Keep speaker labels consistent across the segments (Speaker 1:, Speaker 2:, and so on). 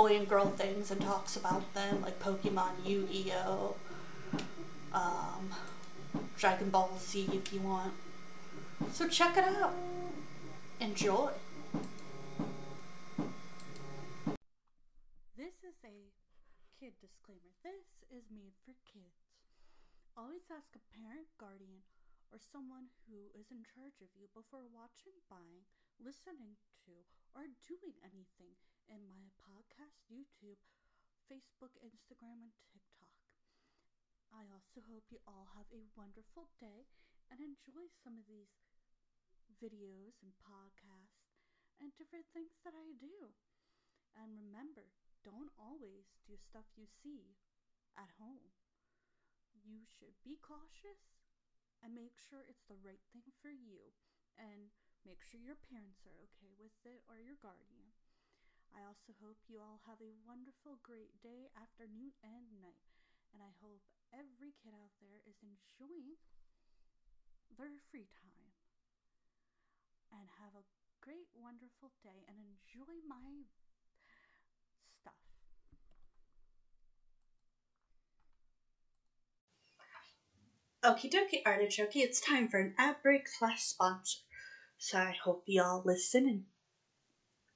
Speaker 1: boy and girl things and talks about them, like Pokemon, Yu Gi Oh, um, Dragon Ball Z if you want. So check it out. Enjoy. This is a kid disclaimer. This is made for kids. Always ask a parent, guardian, or someone who is in charge of you before watching, buying, listening to, or doing anything in my podcast, YouTube, Facebook, Instagram, and TikTok. I also hope you all have a wonderful day and enjoy some of these videos and podcasts and different things that I do. And remember, don't always do stuff you see at home. You should be cautious and make sure it's the right thing for you and make sure your parents are okay with it or your guardian. I also hope you all have a wonderful, great day, afternoon, and night. And I hope every kid out there is enjoying their free time. And have a great, wonderful day and enjoy my stuff. Okie dokie, artichoke, it's time for an ad break slash sponsor. So I hope y'all listen and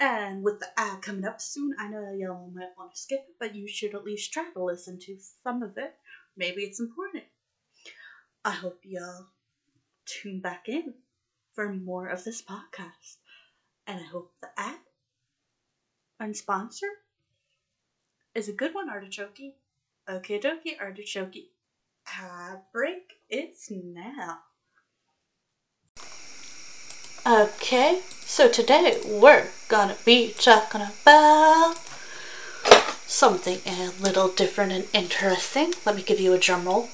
Speaker 1: And with the ad coming up soon, I know y'all might want to skip it, but you should at least try to listen to some of it. Maybe it's important. I hope y'all tune back in for more of this podcast. And I hope the ad and sponsor is a good one, Artichoke. Okay, dokie, Artichoke. Ad break, it's now. Okay, so today we're gonna be talking about something a little different and interesting. Let me give you a drum roll.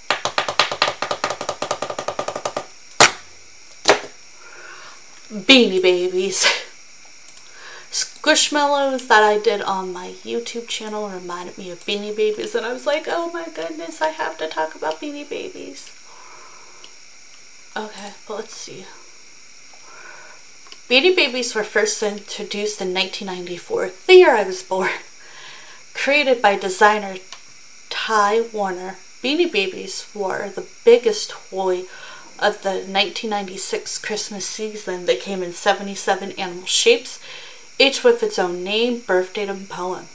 Speaker 1: Beanie Babies. Squishmallows that I did on my YouTube channel reminded me of Beanie Babies, and I was like, oh my goodness, I have to talk about Beanie Babies. Okay, but let's see. Beanie Babies were first introduced in 1994, the year I was born. Created by designer Ty Warner, Beanie Babies were the biggest toy of the 1996 Christmas season. They came in 77 animal shapes, each with its own name, birth date, and poem.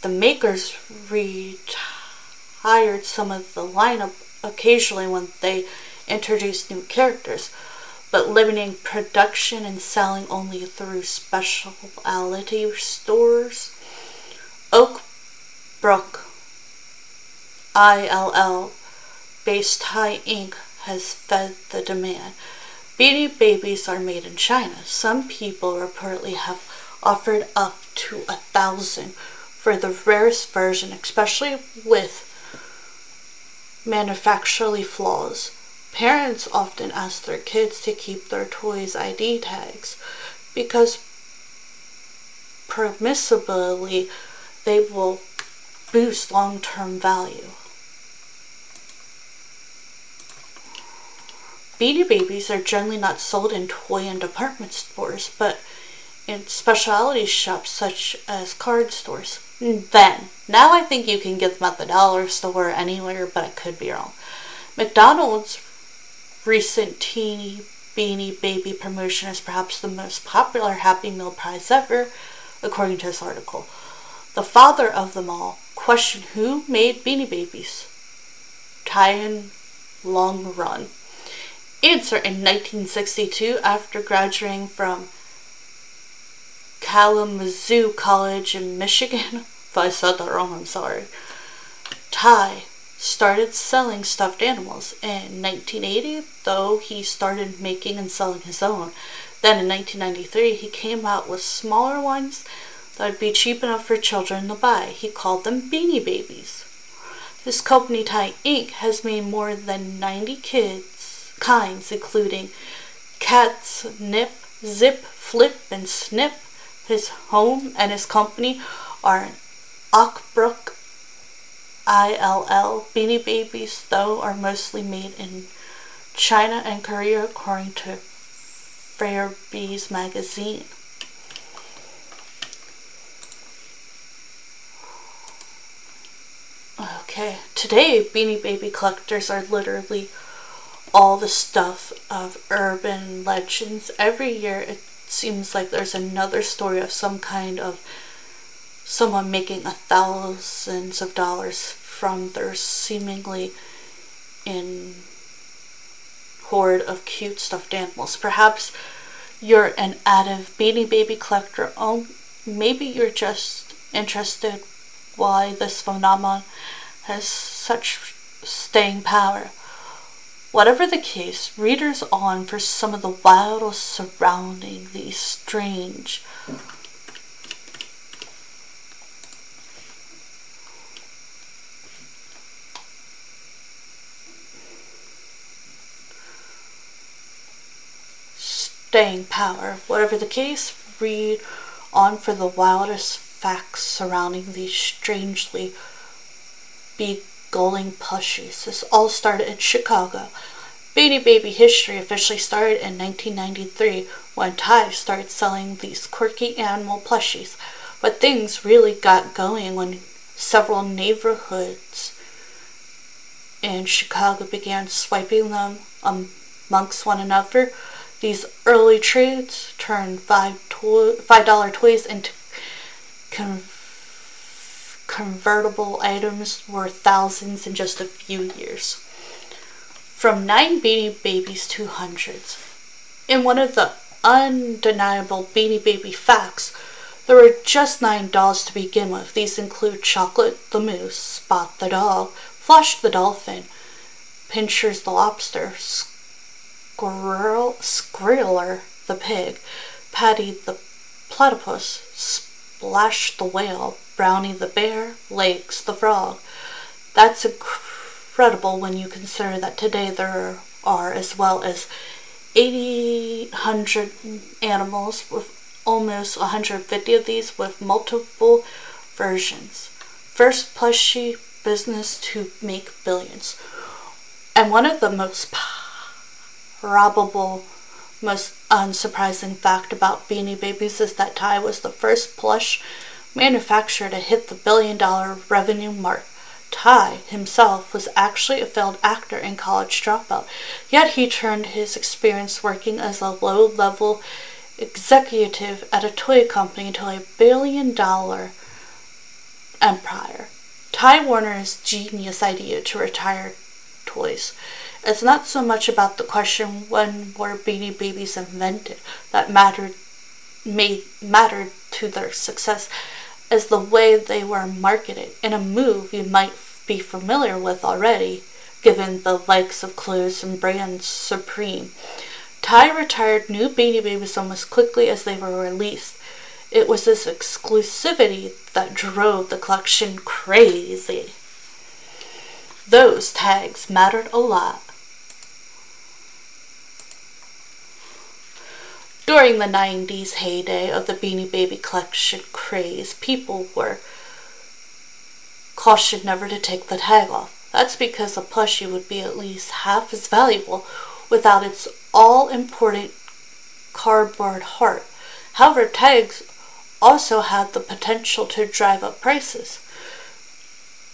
Speaker 1: The makers retired some of the lineup occasionally when they introduced new characters but limiting production and selling only through specialty stores. Oak Brook ILL based Ty Inc. has fed the demand. Beanie Babies are made in China. Some people reportedly have offered up to a thousand for the rarest version, especially with manufacturally flaws. Parents often ask their kids to keep their toys' ID tags because permissibly they will boost long term value. Beanie Babies are generally not sold in toy and department stores, but in specialty shops such as card stores. Then, now I think you can get them at the dollar store anywhere, but I could be wrong. McDonald's recent Teeny Beanie Baby promotion is perhaps the most popular Happy Meal prize ever, according to this article. The father of them all questioned who made Beanie Babies. Tyan Long Run. Answer in 1962, after graduating from Kalamazoo College in Michigan. if I said that wrong, I'm sorry. Ty started selling stuffed animals. In 1980, though, he started making and selling his own. Then in 1993, he came out with smaller ones that would be cheap enough for children to buy. He called them Beanie Babies. His company, Ty Inc., has made more than 90 kids kinds, including Cats, Nip, Zip, Flip, and Snip. His home and his company are in Oakbrook, ILL. Beanie Babies, though, are mostly made in China and Korea, according to Fairbees magazine. Okay, today Beanie Baby collectors are literally all the stuff of urban legends. Every year it seems like there's another story of some kind of someone making a thousands of dollars from their seemingly in horde of cute stuffed animals. Perhaps you're an avid Beanie Baby collector. Oh, maybe you're just interested why this phenomenon has such staying power. Whatever the case, readers on for some of the wildest surrounding these strange staying power. Whatever the case, read on for the wildest facts surrounding these strangely beguiling plushies. This all started in Chicago. Beanie Baby history officially started in 1993 when Ty started selling these quirky animal plushies. But things really got going when several neighborhoods in Chicago began swiping them amongst one another. These early trades turned five to- five dollar toys into con- convertible items worth thousands in just a few years. From nine Beanie Babies to hundreds. In one of the undeniable Beanie Baby facts, there were just nine dolls to begin with. These include Chocolate the Moose, Spot the Dog, Flash the Dolphin, Pinchers the Lobster, Squealer, the Pig, Patti the Platypus, Splash the Whale, Brownie the Bear, Legs the Frog. That's incredible when you consider that today there are as well as 800 animals with almost 150 of these with multiple versions. First plushie business to make billions. And one of the most probable, most unsurprising fact about Beanie Babies is that Ty was the first plush manufacturer to hit the billion dollar revenue mark. Ty himself was actually a failed actor and college dropout, yet he turned his experience working as a low level executive at a toy company into a billion dollar empire. Ty Warner's genius idea to retire toys. It's not so much about the question when were Beanie Babies invented that mattered made mattered to their success as the way they were marketed in a move you might be familiar with already, given the likes of clothes and brands Supreme. Ty retired new Beanie Babies almost quickly as they were released. It was this exclusivity that drove the collection crazy. Those tags mattered a lot. During the 90s heyday of the Beanie Baby collection craze, people were cautioned never to take the tag off. That's because a plushie would be at least half as valuable without its all important cardboard heart. However, tags also had the potential to drive up prices.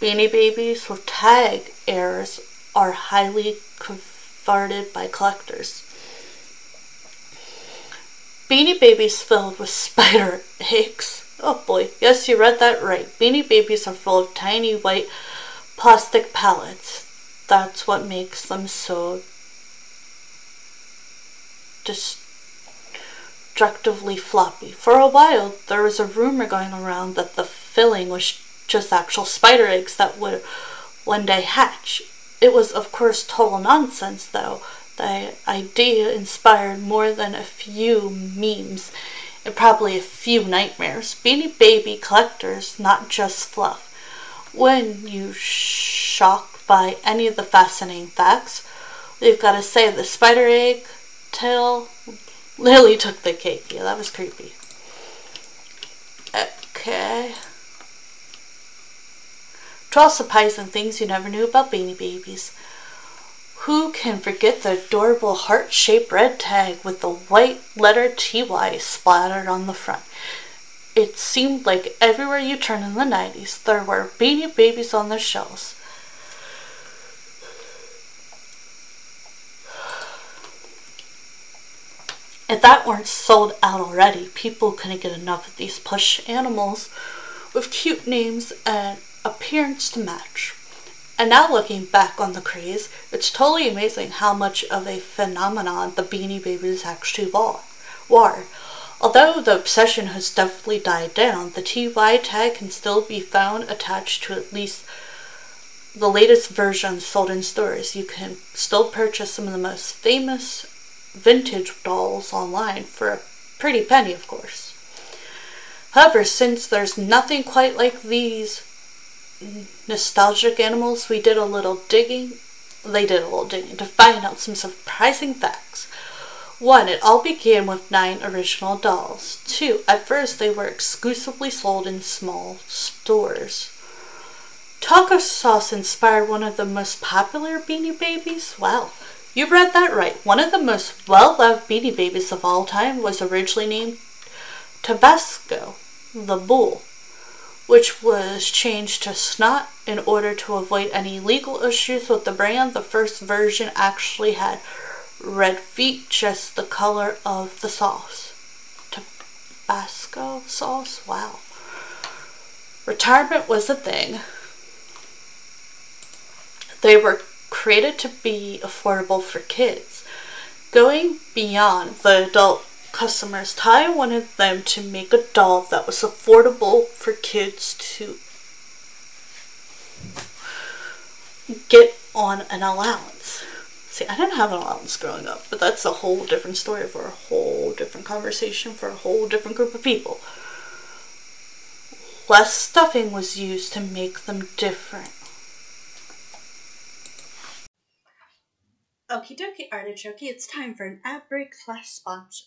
Speaker 1: Beanie Babies with tag errors are highly coveted by collectors. Beanie Babies filled with spider eggs. Oh boy, yes, you read that right. Beanie Babies are full of tiny white plastic pellets. That's what makes them so destructively floppy. For a while, there was a rumor going around that the filling was just actual spider eggs that would one day hatch. It was, of course, total nonsense, though. The idea inspired more than a few memes and probably a few nightmares. Beanie Baby collectors, not just fluff. When you shocked by any of the fascinating facts, we've got to say the spider egg tail. Lily took the cake. Yeah, that was creepy. Okay. 12 surprising things you never knew about Beanie Babies. Who can forget the adorable heart-shaped red tag with the white letter TY splattered on the front? It seemed like everywhere you turned in the 90s, there were Beanie Babies on the shelves. If that weren't sold out already, people couldn't get enough of these plush animals with cute names and appearance to match. And now looking back on the craze, it's totally amazing how much of a phenomenon the Beanie Babies actually were. Although the obsession has definitely died down, the TY tag can still be found attached to at least the latest versions sold in stores. You can still purchase some of the most famous vintage dolls online for a pretty penny, of course. However, since there's nothing quite like these nostalgic animals, we did a little digging. They did a little digging to find out some surprising facts. One, it all began with nine original dolls. Two, at first they were exclusively sold in small stores. Taco sauce inspired one of the most popular Beanie Babies? Wow, you read that right. One of the most well loved Beanie Babies of all time was originally named Tabasco, the Bull, which was changed to Snort in order to avoid any legal issues with the brand. The first version actually had red feet, just the color of the sauce. Tabasco sauce? Wow. Retirement was a thing. They were created to be affordable for kids. Going beyond the adult customers, Ty wanted them to make a doll that was affordable for kids to get on an allowance. See, I didn't have an allowance growing up, but that's a whole different story for a whole different conversation for a whole different group of people. Less stuffing was used to make them different. Okie dokie, artichoke, it's time for an ad break slash sponsor.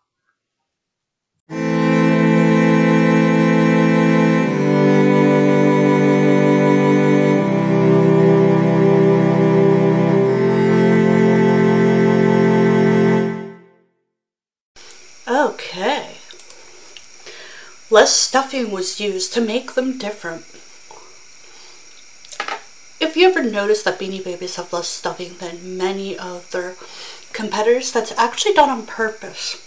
Speaker 1: Less stuffing was used to make them different. If you ever notice that Beanie Babies have less stuffing than many of their competitors, that's actually done on purpose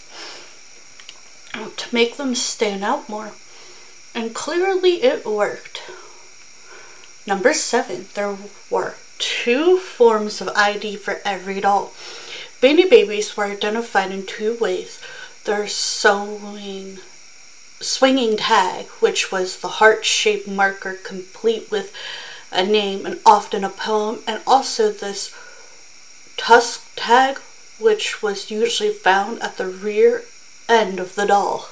Speaker 1: um, to make them stand out more. And clearly it worked. Number seven, there were two forms of ID for every doll. Beanie Babies were identified in two ways their sewing swinging tag, which was the heart-shaped marker complete with a name and often a poem, and also this tush tag, which was usually found at the rear end of the doll.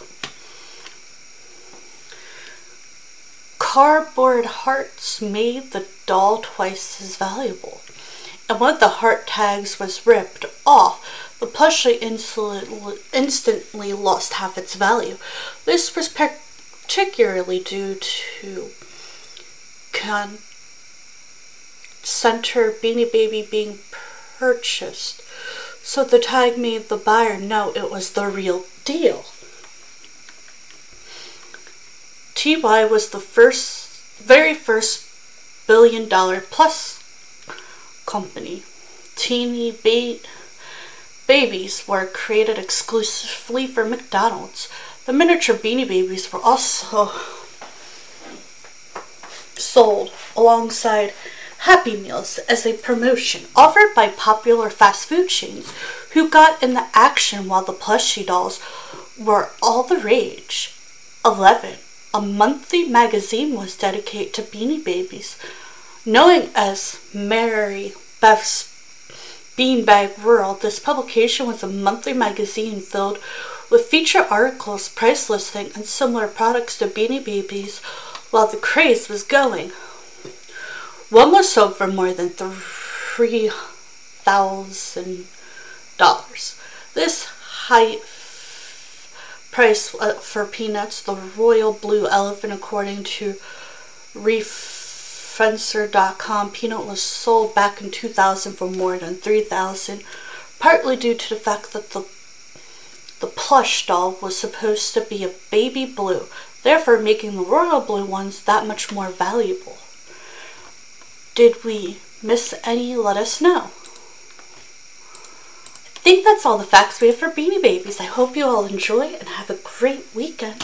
Speaker 1: Cardboard hearts made the doll twice as valuable, and when the heart tags was ripped off, the plushie instantly lost half its value. This was particularly due to Con Center Beanie Baby being purchased, so the tag made the buyer know it was the real deal. TY was the first, very first billion dollar plus company. Teeny Bait Babies were created exclusively for McDonald's. The miniature Beanie Babies were also sold alongside Happy Meals as a promotion offered by popular fast food chains who got in the action while the plushie dolls were all the rage. 11. A monthly magazine was dedicated to Beanie Babies. Knowing as Mary Beth's Beanbag World, this publication was a monthly magazine filled with feature articles, price listing, and similar products to Beanie Babies while the craze was going. One was sold for more than three thousand dollars. This high price uh, for peanuts, the royal blue elephant, according to Reef Fencer.com, Peanut was sold back in 2000 for more than 3000 partly due to the fact that the the plush doll was supposed to be a baby blue. therefore making the royal blue ones that much more valuable. Did we miss any? Let us know. I think that's all the facts we have for Beanie Babies. I hope you all enjoy and have a great weekend.